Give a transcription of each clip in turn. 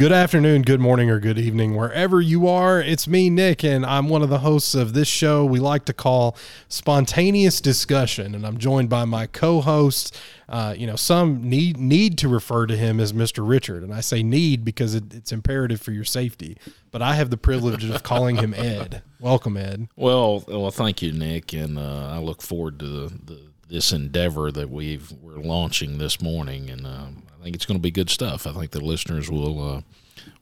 Good afternoon, good morning, or good evening, wherever you are. It's me, Nick, and I'm one of the hosts of this show we like to call Spontaneous Discussion. And I'm joined by my co host. Uh, you know, some need need to refer to him as Mr. Richard, and I say need because it, it's imperative for your safety. But I have the privilege of calling him Ed. Welcome, Ed. Well, well, thank you, Nick, and uh, I look forward to the, the, this endeavor that we've we're launching this morning, and um, I think it's going to be good stuff. I think the listeners will uh,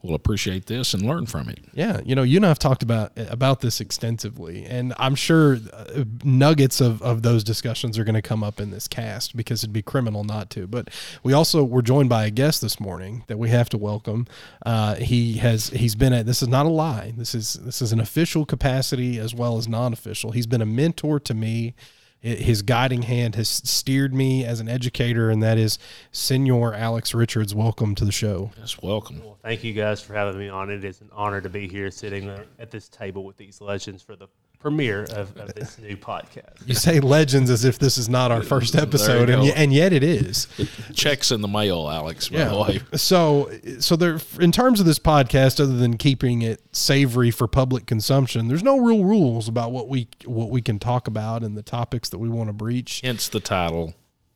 will appreciate this and learn from it. Yeah, you know, you and I have talked about about this extensively, and I'm sure uh, nuggets of, of those discussions are going to come up in this cast because it'd be criminal not to. But we also were joined by a guest this morning that we have to welcome. Uh, he has he's been at this is not a lie. This is this is an official capacity as well as non official. He's been a mentor to me his guiding hand has steered me as an educator, and that is Senor Alex Richards. Welcome to the show. Yes, welcome. Well, thank you guys for having me on. It is an honor to be here sitting at this table with these legends for the premiere of, of this new podcast. You say legends as if this is not our first episode, and, and yet it is. Checks in the mail, Alex. yeah. So, so there, in terms of this podcast, other than keeping it savory for public consumption, there's no real rules about what we what we can talk about and the topics that we want to breach. Hence the title,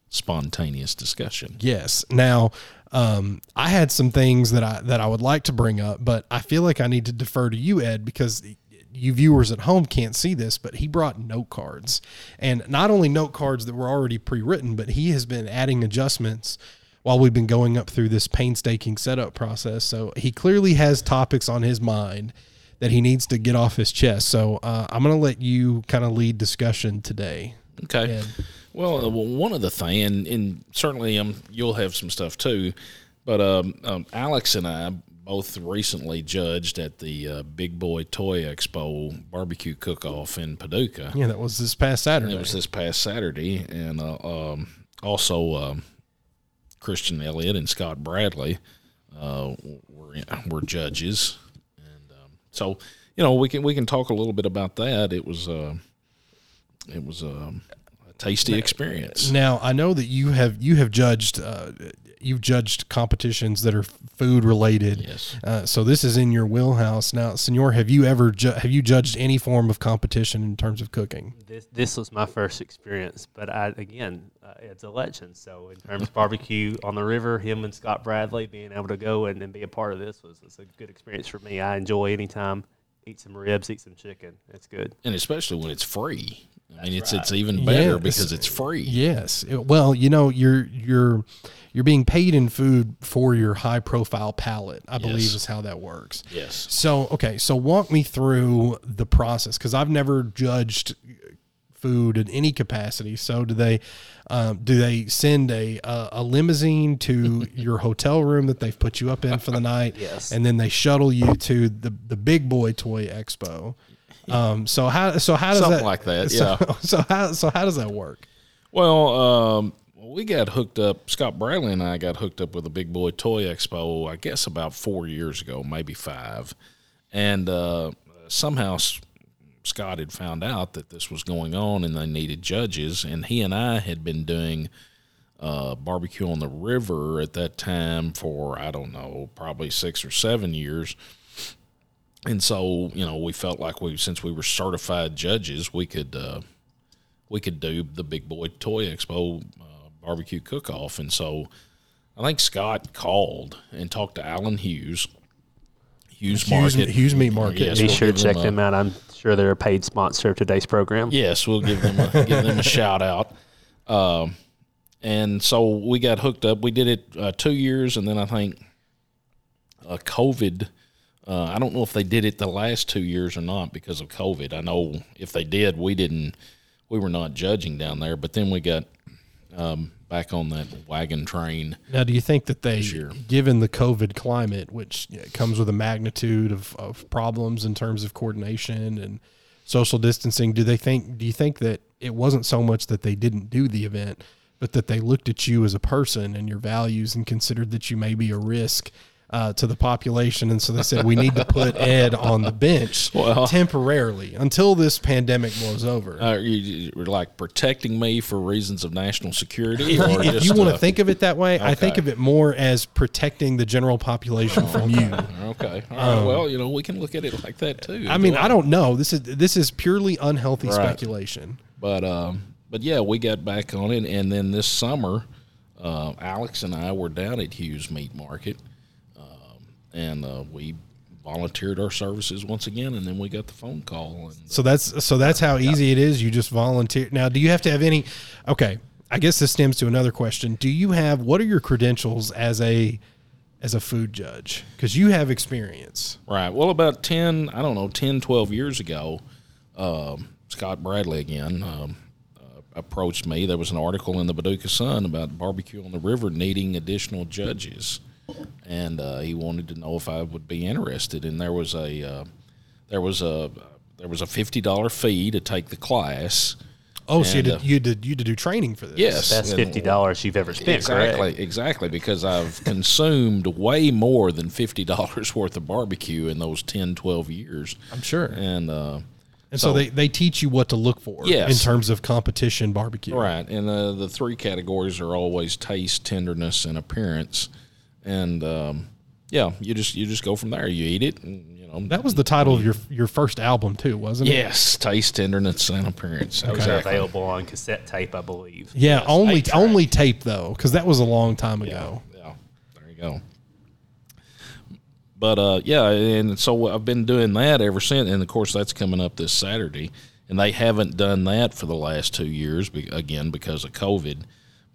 spontaneous discussion. Yes. Now, um, I had some things that I that I would like to bring up, but I feel like I need to defer to you, Ed, because you viewers at home can't see this, but he brought note cards. And not only note cards that were already pre written, but he has been adding adjustments while we've been going up through this painstaking setup process. So he clearly has topics on his mind that he needs to get off his chest. So uh, I'm going to let you kind of lead discussion today. Okay. Well, uh, one of the thing, and, and certainly um, you'll have some stuff too, but um, um, Alex and I both recently judged at the uh, Big Boy Toy Expo barbecue cook-off in Paducah. Yeah, that was this past Saturday. It was this past Saturday, and uh, um, also um, Christian Elliott and Scott Bradley uh, were were judges, and um, so you know we can we can talk a little bit about that. It was uh, it was um, a tasty experience. Now I know that you have you have judged uh, you've judged competitions that are food related. Yes. Uh, so this is in your wheelhouse now, Senor. Have you ever ju- have you judged any form of competition in terms of cooking? This this was my first experience, but I again, uh, it's a legend. So in terms of barbecue on the river, him and Scott Bradley being able to go and, and be a part of this was, was a good experience for me. I enjoy anytime eat some ribs, eat some chicken. It's good, and especially when it's free. I mean, it's right. it's even better because it's free. Yes. Well, you know, you're you're you're being paid in food for your high profile palate, I believe is how that works. Yes. So, okay, so walk me through the process because I've never judged food in any capacity. So, do they um, do they send a, a, a limousine to your hotel room that they've put you up in for the night? yes. And then they shuttle you to the the Big Boy Toy Expo. Um, so how so how does Something that like that? So, yeah. So how so how does that work? Well, um, we got hooked up. Scott Bradley and I got hooked up with a Big Boy Toy Expo. I guess about four years ago, maybe five, and uh, somehow Scott had found out that this was going on and they needed judges, and he and I had been doing. Uh, barbecue on the river at that time for I don't know, probably six or seven years. And so, you know, we felt like we, since we were certified judges, we could uh, we could do the Big Boy Toy Expo uh, barbecue cook off. And so I think Scott called and talked to Alan Hughes. Hughes, Market. Hughes Meat Market. Yes, Be we'll sure to check them, them, out. I'm sure they're a paid sponsor of today's program. Yes, we'll give them a, give them a shout out. Um, and so we got hooked up. We did it uh, two years, and then I think uh, COVID. Uh, I don't know if they did it the last two years or not because of COVID. I know if they did, we didn't. We were not judging down there, but then we got um, back on that wagon train. Now, do you think that they, given the COVID climate, which comes with a magnitude of, of problems in terms of coordination and social distancing, do they think? Do you think that it wasn't so much that they didn't do the event, but that they looked at you as a person and your values and considered that you may be a risk? Uh, to the population, and so they said we need to put Ed on the bench Well- temporarily until this pandemic blows over. Uh, you, you're like protecting me for reasons of national security, or if just you want to uh, think of it that way, I think of it more as protecting the general population from you. Okay, all right. well, you know, we can look at it like that too. Um, I mean, I don't know. This is this is purely unhealthy Right. speculation. But um, but yeah, we got back on it, and then this summer, uh, Alex and I were down at Hughes Meat Market, um, and uh, we volunteered our services once again, and then we got the phone call, and So that's so that's how easy it is. You just volunteer. Now, do you have to have any? Okay, I guess this stems to another question. Do you have what are your credentials as a as a food judge? Because you have experience. Right. Well, about 10, I don't know, 10, 12 years ago, um, Scott Bradley again um, uh, approached me. There was an article in the Paducah Sun about barbecue on the river needing additional judges. And uh, he wanted to know if I would be interested. And there was a, uh, there was a, there was a fifty dollar fee to take the class. Oh, so you did, uh, you did you did do training for this? Yes, That's and- fifty dollars you've ever spent. Exactly, correct? exactly. Because I've consumed way more than fifty dollars worth of barbecue in those 10, 12 years. I'm sure. And uh, And so, they, they teach you what to look for Yes. in terms of competition barbecue. Right, and uh, the three categories are always taste, tenderness, and appearance. And um, yeah, you just you just go from there. You eat it, and you know That was the title of your your first album too, wasn't it? yes, taste, tenderness, and appearance. Those are Exactly. available on cassette tape, I believe. Yeah, only eight track. only tape though, because that was a long time ago. Yeah, there you go. But uh, yeah, and so I've been doing that ever since, and of course that's coming up this Saturday, and they haven't done that for the last two years, again because of COVID.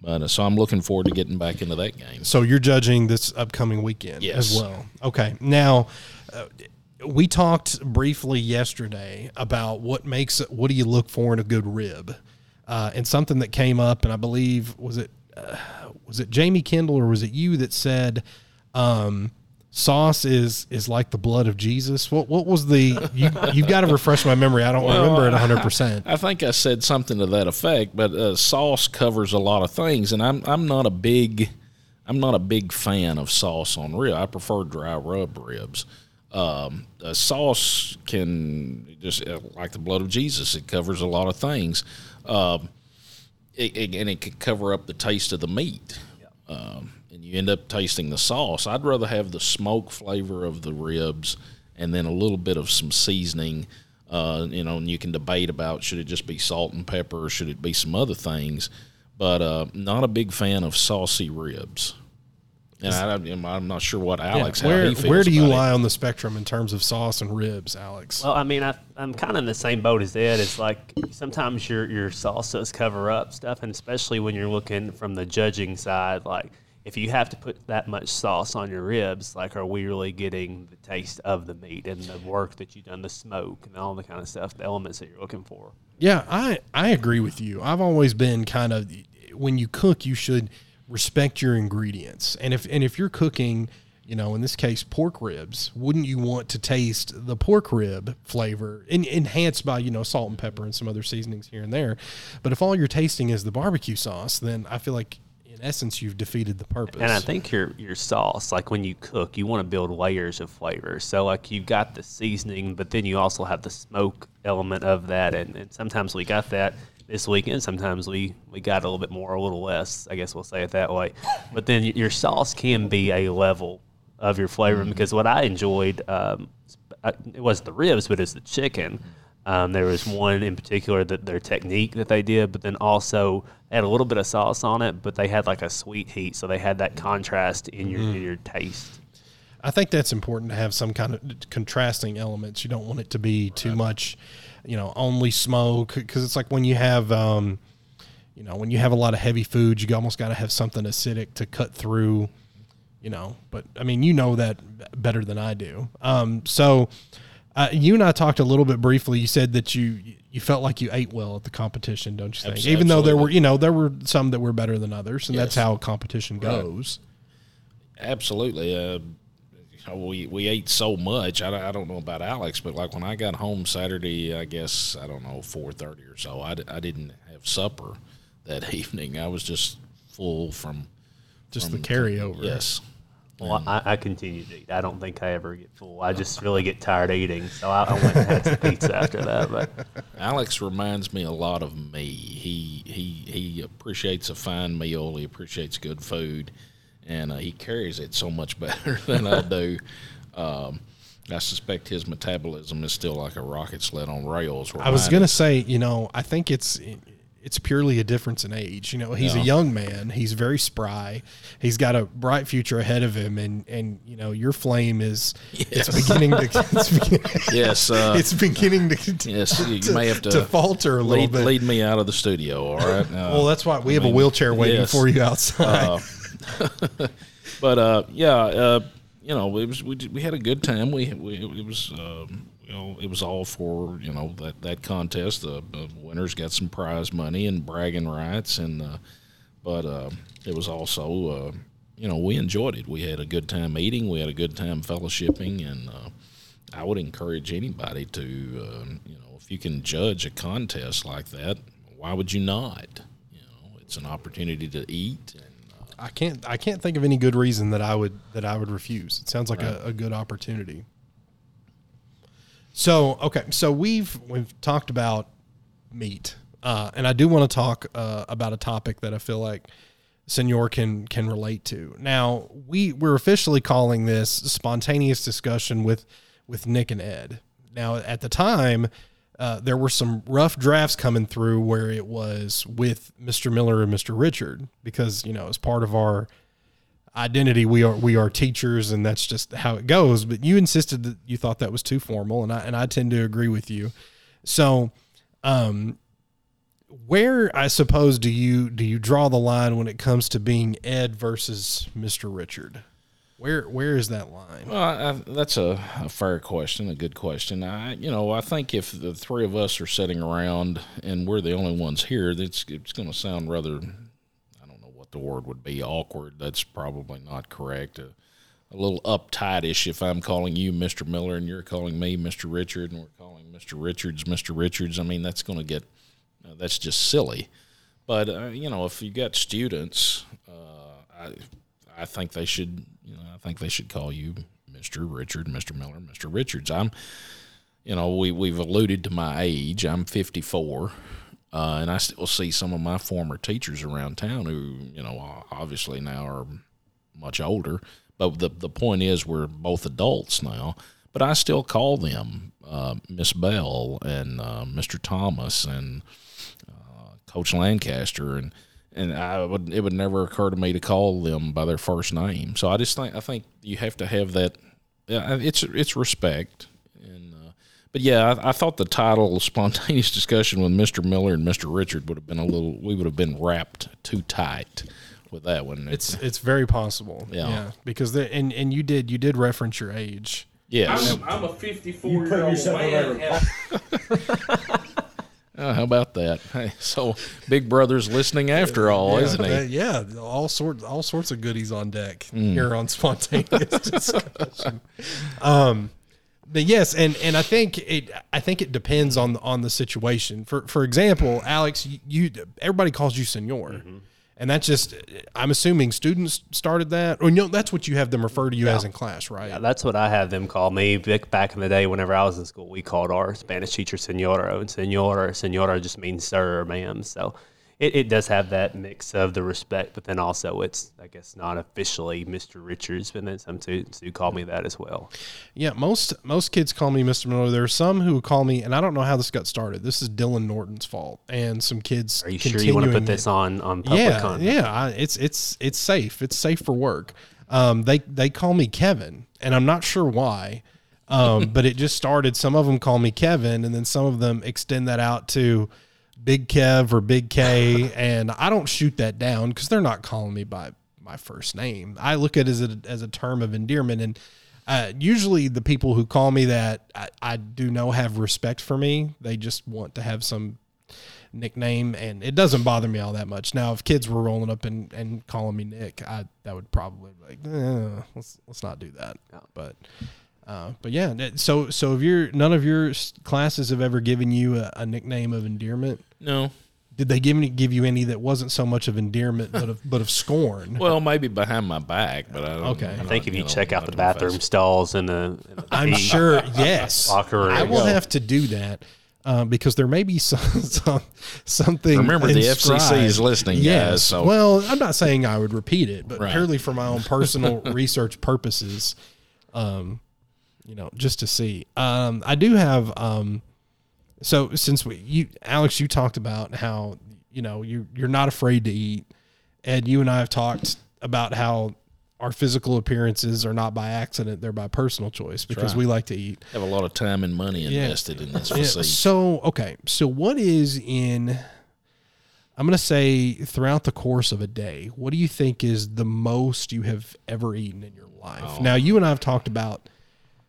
But uh, so I'm looking forward to getting back into that game. So you're judging this upcoming weekend Yes. as well. Okay. Now, uh, we talked briefly yesterday about what makes it, what do you look for in a good rib, uh, and something that came up, and I believe was it uh, was it Jamie Kendall or was it you that said um, sauce is is like the blood of Jesus? What what was the you you've got to refresh my memory. I don't remember it 100. percent I think I said something to that effect, but uh, sauce covers a lot of things, and I'm I'm not a big I'm not a big fan of sauce on rib. I prefer dry rub ribs. Um, a sauce can just uh, like the blood of Jesus. It covers a lot of things, um, it, it- and it can cover up the taste of the meat. Um, and you end up tasting the sauce. I'd rather have the smoke flavor of the ribs and then a little bit of some seasoning. Uh, you know, and you can debate about should it just be salt and pepper or should it be some other things. But uh, not a big fan of saucy ribs. And I, I'm I'm not sure what Alex how where he feels where do you about it. lie on the spectrum in terms of sauce and ribs, Alex? Well, I mean, I, I'm kind of in the same boat as Ed. It's like sometimes your your sauce does cover up stuff, and especially when you're looking from the judging side, like if you have to put that much sauce on your ribs, like are we really getting the taste of the meat and the work that you've done, the smoke and all the kind of stuff, the elements that you're looking for? Yeah, I I agree with you. I've always been kind of when you cook, you should respect your ingredients. And if and if you're cooking, you know, in this case pork ribs, wouldn't you want to taste the pork rib flavor en- enhanced by, you know, salt and pepper and some other seasonings here and there. But if all you're tasting is the barbecue sauce, then I feel like in essence you've defeated the purpose. And I think your your sauce, like when you cook, you want to build layers of flavor. So like you've got the seasoning, but then you also have the smoke element of that. And, and sometimes we got that this weekend. Sometimes we we got a little bit more, a little less. I guess we'll say it that way. But then your sauce can be a level of your flavor because what I enjoyed, um, it was the ribs, but it's the chicken. Um, there was one in particular that their technique that they did, but then also had a little bit of sauce on it, but they had like a sweet heat, so they had that contrast in your in your taste. I think that's important to have some kind of contrasting elements. You don't want it to be too much, you know, only smoke because it's like when you have, um, you know, when you have a lot of heavy foods, you almost got to have something acidic to cut through, you know. But I mean, you know that better than I do. Um, so uh, you and I talked a little bit briefly. You said that you you felt like you ate well at the competition, don't you think? Abs- Even though there were, you know, there were some that were better than others, and that's Yes. how competition goes. Absolutely. Uh, we we ate so much. I, don't- I don't know about Alex, but like when I got home Saturday, I guess I don't know four thirty or so. I, I didn't have supper that evening. I was just full from Just from- the carryover. Yes. Well, I, I continue to eat. I don't think I ever get full. I just really get tired eating, so I, I went and had some pizza after that. But Alex reminds me a lot of me. He he he appreciates a fine meal. He appreciates good food, and uh, he carries it so much better than I do. Um, I suspect his metabolism is still like a rocket sled on rails. I was gonna say, you know, I think it's it's purely a difference in age. You know, he's a young man. He's very spry. He's got a bright future ahead of him, and and you know, your flame is it's beginning to it's beginning, yes, uh, it's beginning to yes. You to, may have to, to falter a little lead, bit. lead me out of the studio. All right. Uh, well, that's why we have mean, a wheelchair waiting yes. for you outside. but uh, yeah, uh, you know, it was we, we had a good time. We, we it was um, you know it was all for you know that that contest. The, the winners got some prize money and bragging rights, and uh, but uh, it was also uh, you know we enjoyed it. We had a good time eating. We had a good time fellowshipping, and uh, I would encourage anybody to uh, you know if you can judge a contest like that, why would you not? You know, it's an opportunity to eat. And, uh, I can't I can't think of any good reason that I would that I would refuse. It sounds like a, a good opportunity. So okay, so we've we've talked about meat, uh, and I do want to talk uh, about a topic that I feel like Senor can can relate to. Now we we're officially calling this spontaneous discussion with with Nick and Ed. Now at the time. Uh, there were some rough drafts coming through where it was with Mr. Miller and Mr. Richard because you know as part of our identity we are we are teachers and that's just how it goes but you insisted that you thought that was too formal and I and I tend to agree with you so um where I suppose do you do you draw the line when it comes to being Ed versus Mr. Richard where where is that line Well, I, that's a, a fair question, a good question. I, you know, I think if the three of us are sitting around and we're the only ones here, it's it's going to sound rather, what the word would be, awkward. That's probably not correct. A, little uptightish if I'm calling you Mr. Miller and you're calling me Mr. Richard and we're calling Mr. Richards Mr. Richards. I mean, that's going to get, uh, that's just silly. But uh, you know, if you got students, uh, I I think they should, you know, I think they should call you Mr. Richard, Mr. Miller, Mr. Richards. I'm, you know, we we've alluded to my age. I'm 54, uh, and I still see some of my former teachers around town who, you know, obviously now are much older. But the the point is, we're both adults now. But I still call them uh, Miss Bell and uh, Mr. Thomas and uh, Coach Lancaster and and I would it would never occur to me to call them by their first name. So I just think I think you have to have that. Yeah, it's it's respect. And uh, but yeah, I, I thought the title "Spontaneous Discussion with Mr. Miller and Mr. Richard" would have been a little. We would have been wrapped too tight with that one. it's it's very possible Yeah. because the, and and you did you did reference your age yes. I'm, I'm a 54 You year old man. over- Uh, how about that? Hey, so Big Brother's listening after all, isn't he? Uh, yeah, all sorts all sorts of goodies on deck Mm. here on spontaneous discussion. Um, but yes, and and I think it I think it depends on on the situation. For for example, Alex, you, you everybody calls you senor. Mm-hmm. And that's just, I'm assuming students started that, or you know, that's what you have them refer to you as in class, right? Yeah, that's what I have them call me. Back back in the day, whenever I was in school, we called our Spanish teacher Senora, and Senora, Senora just means sir or ma'am. So it, it does have that mix of the respect, but then also it's, I guess, not officially Mr. Richards, but then some students do call me that as well. Yeah, most most kids call me Mr. Miller. There are some who call me, and I don't know how this got started. This is Dylan Norton's fault, and some kids. Are you sure you want to put this on on public Yeah, content? yeah. I, it's it's it's safe. It's safe for work. Um, they they call me Kevin, and I'm not sure why. Um, but it just started. Some of them call me Kevin, and then some of them extend that out to Big Kev or Big K, and I don't shoot that down because they're not calling me by my first name. I look at it as a as a term of endearment, and uh, usually the people who call me that I, I do know have respect for me. They just want to have some nickname, and it doesn't bother me all that much. Now, if kids were rolling up and, and calling me Nick, I that would probably be like, eh, let's let's not do that. But uh, but yeah, that- so so if you're none of your classes have ever given you a, a nickname of endearment, No, Did they give any, give you any that wasn't so much of endearment, but of but of scorn? Well, maybe behind my back, but I don't. Okay. I think if you know, check out the to my face. bathroom stalls in the, in the I'm feet, sure. Yes, Locker room. I will have to do that. Uh, because there may be some, some something. Remember, the. FCC is listening, guys, so- well, I'm not saying I would repeat it, but Right. purely for my own personal research purposes, um, you know, just to see. Um, I do have. Um, so since we, you, Alex, you talked about how you know you you're not afraid to eat, and you and I have talked about how our physical appearances are not by accident; they're by personal choice because right. we like to eat. Have a lot of time and money invested in this Yeah, so okay, so what is in? I'm gonna say throughout the course of a day, what do you think is the most you have ever eaten in your life? Oh. Now, you and I have talked about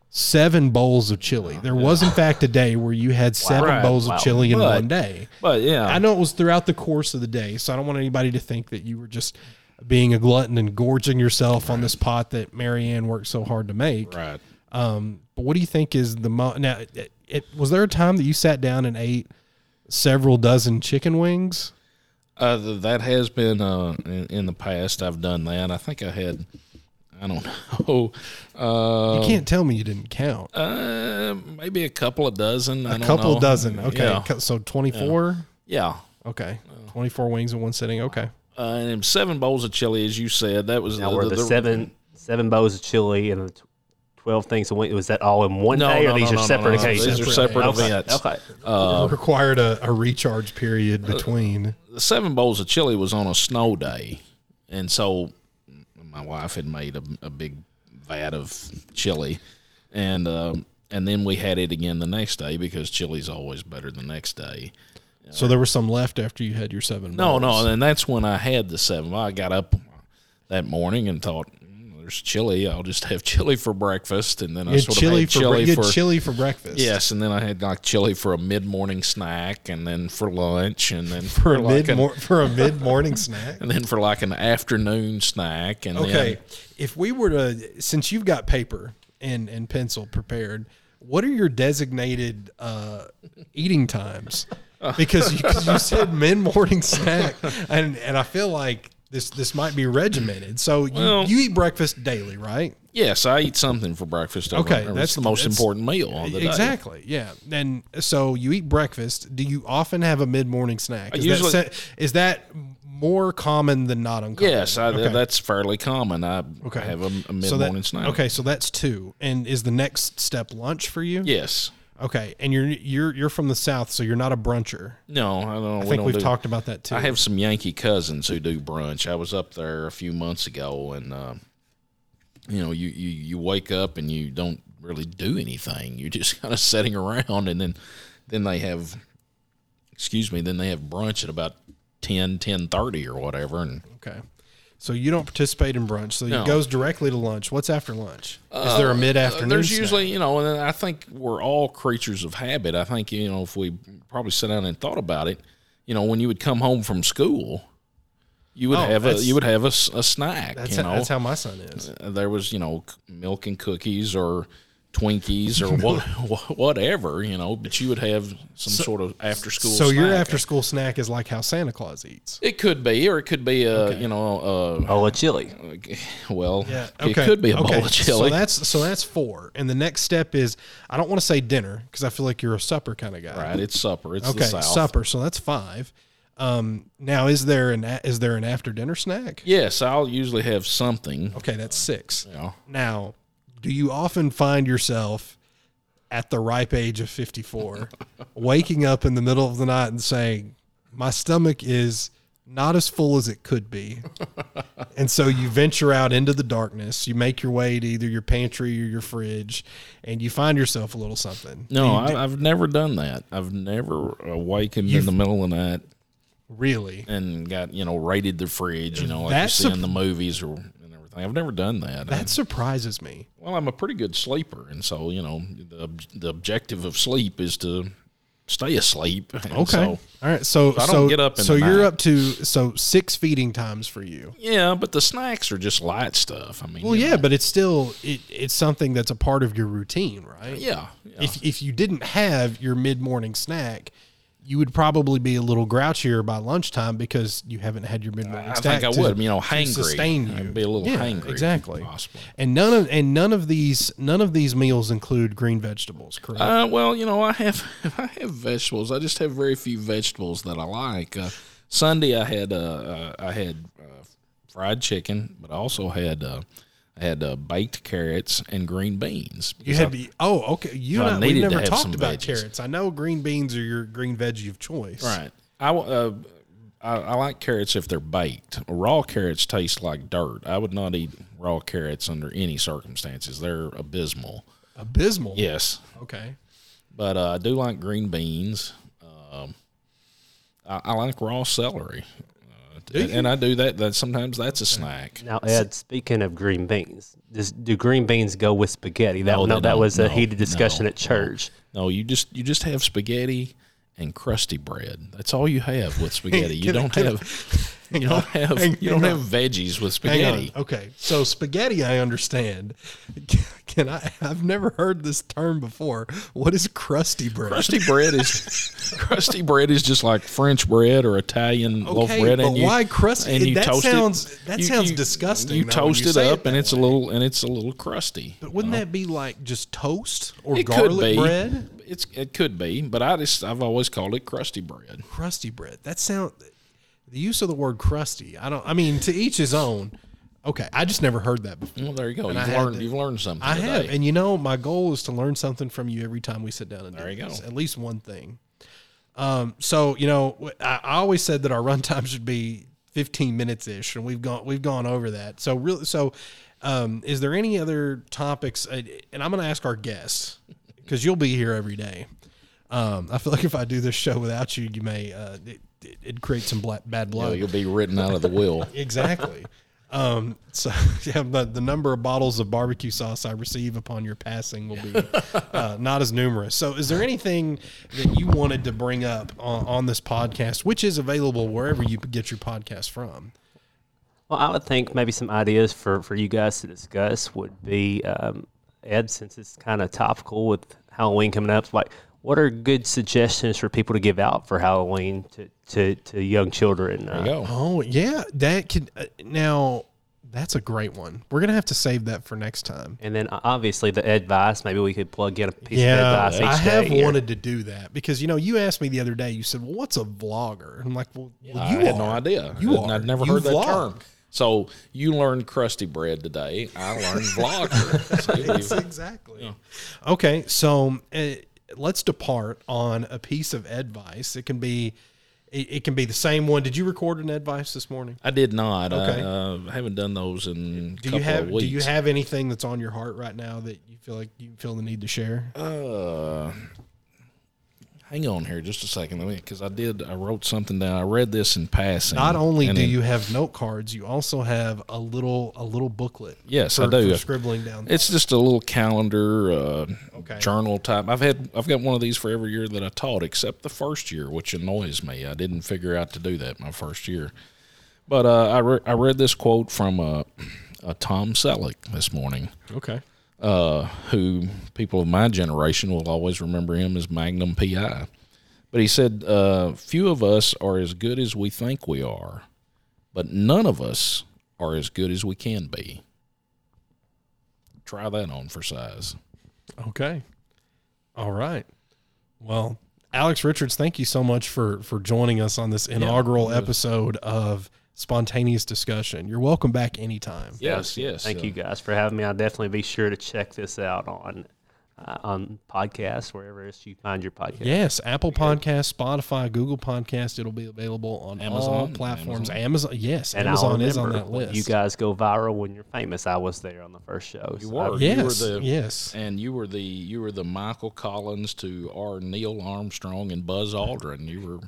seven bowls of chili. There was, in fact, a day where you had seven Right. bowls Wow. of chili in But- one day. But yeah, I know it was throughout the course of the day, so I don't want anybody to think that you were just being a glutton and gorging yourself on this pot that Marianne worked so hard to make. right. Um, but what do you think is the mo? Now, it, it, was there a time that you sat down and ate several dozen chicken wings? Uh, that has been uh, in, in the past. I've done that. I think I had. I don't know. Uh, You can't tell me you didn't count. uh, maybe a couple of dozen. I A don't couple know. dozen. Okay, Yeah. So twenty four. yeah. Okay, twenty four wings in one sitting. Okay, Uh, and seven bowls of chili, as you said. That was Now, the, were the, the, the- seven seven bows of chili and the twelve things a week? Was that all in one No, day, no, or these no, are separate no, no. occasions? These are Separate separate days. events. Okay. it required a, a recharge period between. the seven bowls of chili was on a snow day, and so my wife had made a, a big vat of chili, and um, and then we had it again the next day because chili's always better the next day. So there was some left after you had your seven. No, bowls. no, and that's when I had the seven. I got up that morning and thought. "Mm, There's chili. I'll just have chili for breakfast, and then I sort chili of had bre- chili you for chili for breakfast. yes, and then I had like chili for a mid morning snack, and then for lunch, and then for a like mid an- for a mid morning snack. and then for like an afternoon snack, and Okay, then if we were to, since you've got paper and and pencil prepared, what are your designated uh, eating times? Because you, you said mid morning snack, and and I feel like this this might be regimented. So you, Well- you eat breakfast daily, right? yes, I eat something for breakfast. Every, Okay, that's the most that's- important meal on the day. Exactly. Yeah. And so you eat breakfast. Do you often have a mid morning snack? Is, usually- that, is that more common than not uncommon? Yes, I, Okay. that's fairly common. I Okay. have a, a mid So morning snack. Okay, so that's two. And is the next step lunch for you? Yes. Okay, and you're you're you're from the south, so you're not a bruncher. No, I don't. I we think we've do- talked about that too. I have some Yankee cousins who do brunch. I was up there a few months ago, and uh, you know, you, you you wake up and you don't really do anything. You're just kind of sitting around, and then then they have, excuse me, then they have brunch at about 10, 10.30 or whatever, and okay, so you don't participate in brunch, so No. it goes directly to lunch. What's after lunch? Is there a mid afternoon? Uh, There's usually, you know, and I think we're all creatures of habit. I think, you know, if we probably sat down and thought about it, you know, when you would come home from school, you would Oh, have a you would have a snack. that's you how, know, that's how my son is. there was, you know, milk and cookies or Twinkies or what, whatever, you know, but you would have some sort of after school. So your after school snack is like how Santa Claus eats. It could be, or it could be a, you know, a Bowl of chili. well, Yeah, okay. it could be a bowl of chili. So that's so that's four, and the next step is I don't want to say dinner because I feel like you're a supper kind of guy. right. It's supper. It's Okay, the South. supper. So that's five. Um, now is there an is there an after dinner snack? Yes, I'll usually have something. Okay, that's six. You know. Now, do you often find yourself at the ripe age of 54 waking up in the middle of the night and saying, My stomach is not as full as it could be? and so you venture out into the darkness, you make your way to either your pantry or your fridge, and you find yourself a little something. No, I, do- I've never done that. I've never uh, awakened in the middle of the night really. and got you know raided the fridge. You know, like That's you see a- in the movies or and. I've never done that. That surprises me. well, I'm a pretty good sleeper, and so you know the the objective of sleep is to stay asleep. And Okay. so- All right. So, I so, don't get up so you're night. up to so six feeding times for you. yeah, but the snacks are just light stuff. I mean, Well, yeah, know. but it's still it, it's something that's a part of your routine, right? yeah, yeah. If if you didn't have your mid morning snack, you would probably be a little grouchier by lunchtime because you haven't had your mid morning I snack. think I to- would. You know, to hangry. sustain you. I'd be a little yeah, hangry, Exactly. possibly. And none of and none of these none of these meals include green vegetables. Correct. Uh, well, you know, I have I have vegetables. I just have very few vegetables that I like. Uh, Sunday, I had uh, uh, I had uh, fried chicken, but I also had uh, I had uh, baked carrots and green beans. you had be oh okay. You and I, to never talked about veggies. carrots. I know green beans are your green veggie of choice. Right. I, uh, I I like carrots if they're baked. Raw carrots taste like dirt. I would not eat raw carrots under any circumstances. They're abysmal. Abysmal. Yes, Okay. but uh, I do like green beans. Um, I, I like raw celery? And I do that. That sometimes that's a snack. Now, Ed, speaking of green beans, does, do green beans go with spaghetti? That No, no, that don't. was a No, heated discussion no, at church. No, you just you just have spaghetti and crusty bread. That's all you have with spaghetti. You don't have you don't have you don't have veggies with spaghetti. Okay, so spaghetti, I understand. Can I? I've never heard this term before. What is crusty bread? Crusty bread is crusty bread is just like French bread or Italian loaf Okay, bread, but and you, why crusty? And you That toast sounds- it. that you- sounds you- disgusting, You toast you it say it up, and it's a little and it's a little crusty. But wouldn't that be like just toast or It garlic bread? It's it could be, but I just I've always called it crusty bread. Crusty bread. That sound. The use of the word crusty. I don't. I mean, to each his own. Okay, I just never heard that before. Well, there you go. And You've learned to- you've learned something. I have, and you know, my goal is to learn something from you every time we sit down and do There you this. go. At least one thing. Um, so you know, I, I always said that our runtime should be 15 minutes ish, and we've gone we've gone over that. So really, so um, is there any other topics? And I'm going to ask our guests because you'll be here every day. Um, I feel like if I do this show without you, you may uh, it, it, it'd create some black, bad You blood. know, you'll be written out of the will. Exactly. um, so yeah, the, the number of bottles of barbecue sauce I receive upon your passing will be uh, not as numerous. So, is there anything that you wanted to bring up on, on this podcast, which is available wherever you get your podcast from? Well, I would think maybe some ideas for, for you guys to discuss would be, um, Ed, since it's kind of topical with Halloween coming up, like what are good suggestions for people to give out for Halloween to, to, to young children? There you Uh, go. Oh yeah, that could uh, now. That's a great one. We're gonna have to save that for next time. And then obviously the advice, maybe we could plug in a piece Yeah, of advice each I have day here. wanted to do that because you know you asked me the other day. You said, "Well, what's a vlogger?" I'm like, "Well, well, I you had are. no idea. You I'd- are. I'd never You heard that term. So you learned crusty bread today. I learned vlogger. See, Yes, we've- exactly. Okay, so uh, let's depart on a piece of advice. It can be, it, it can be the same one. Did you record an advice this morning? I did not. Okay. I uh, haven't done those in a Do couple you have of weeks. Do you have anything that's on your heart right now that you feel like you feel the need to share? Uh, hang on here just a second, because I did. I wrote something down. I read this in passing. Not only do you have note cards, you also have a little a little booklet. Yes, for, I do. scribbling down. It's just a little calendar, uh, Okay. journal type. I've had. I've got one of these for every year that I taught, except the first year, which annoys me. I didn't figure out to do that my first year. But uh, I re- I read this quote from uh, uh, Tom Selleck this morning. okay. Uh, who people of my generation will always remember him as Magnum PI. But he said, uh, Few of us are as good as we think we are, but none of us are as good as we can be. Try that on for size. Okay. All right. Well, Alex Richards, thank you so much for for joining us on this inaugural episode of Spontaneous Discussion. You're welcome back anytime. Yes, yes. Thank uh, you guys for having me. I'll definitely be sure to check this out on uh, on podcasts wherever else you find your podcast. Yes, Apple Podcast, Spotify, Google Podcast. It'll be available on all Amazon, platforms. Amazon. Amazon, yes, And I'll Amazon is on that list. You guys go viral when you're famous. I was there on the first show. You so were. I- You were yes, the- yes. And you were the you were the Michael Collins to our Neil Armstrong and Buzz Aldrin. You were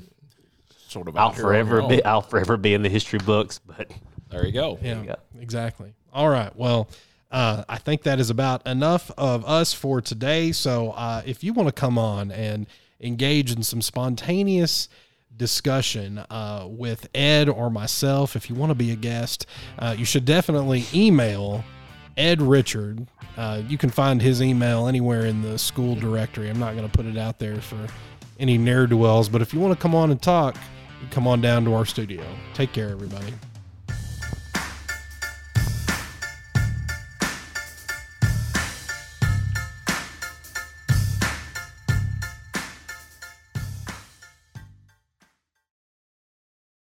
sort of I'll out here on forever be. I'll forever be in the history books. But There you go. Yeah, go. exactly. All right. Well, uh, I think that is about enough of us for today. So uh, if you want to come on and engage in some spontaneous discussion uh, with Ed or myself, if you want to be a guest, uh, you should definitely email Ed Richard. Uh, you can find his email anywhere in the school directory. I'm not going to put it out there for any ne'er do wells. But if you want to come on and talk, come on down to our studio. Take care, everybody.